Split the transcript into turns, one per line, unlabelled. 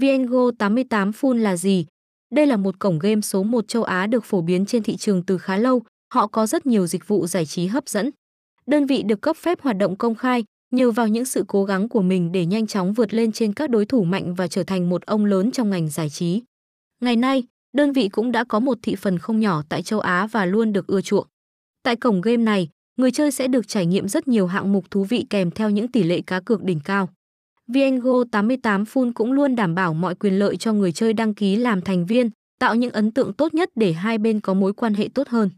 VNGO 88 Full là gì? Đây là một cổng game số 1 châu Á được phổ biến trên thị trường từ khá lâu, họ có rất nhiều dịch vụ giải trí hấp dẫn. Đơn vị được cấp phép hoạt động công khai, nhờ vào những sự cố gắng của mình để nhanh chóng vượt lên trên các đối thủ mạnh và trở thành một ông lớn trong ngành giải trí. Ngày nay, đơn vị cũng đã có một thị phần không nhỏ tại châu Á và luôn được ưa chuộng. Tại cổng game này, người chơi sẽ được trải nghiệm rất nhiều hạng mục thú vị kèm theo những tỷ lệ cá cược đỉnh cao. VNGO 88 Full cũng luôn đảm bảo mọi quyền lợi cho người chơi đăng ký làm thành viên, tạo những ấn tượng tốt nhất để hai bên có mối quan hệ tốt hơn.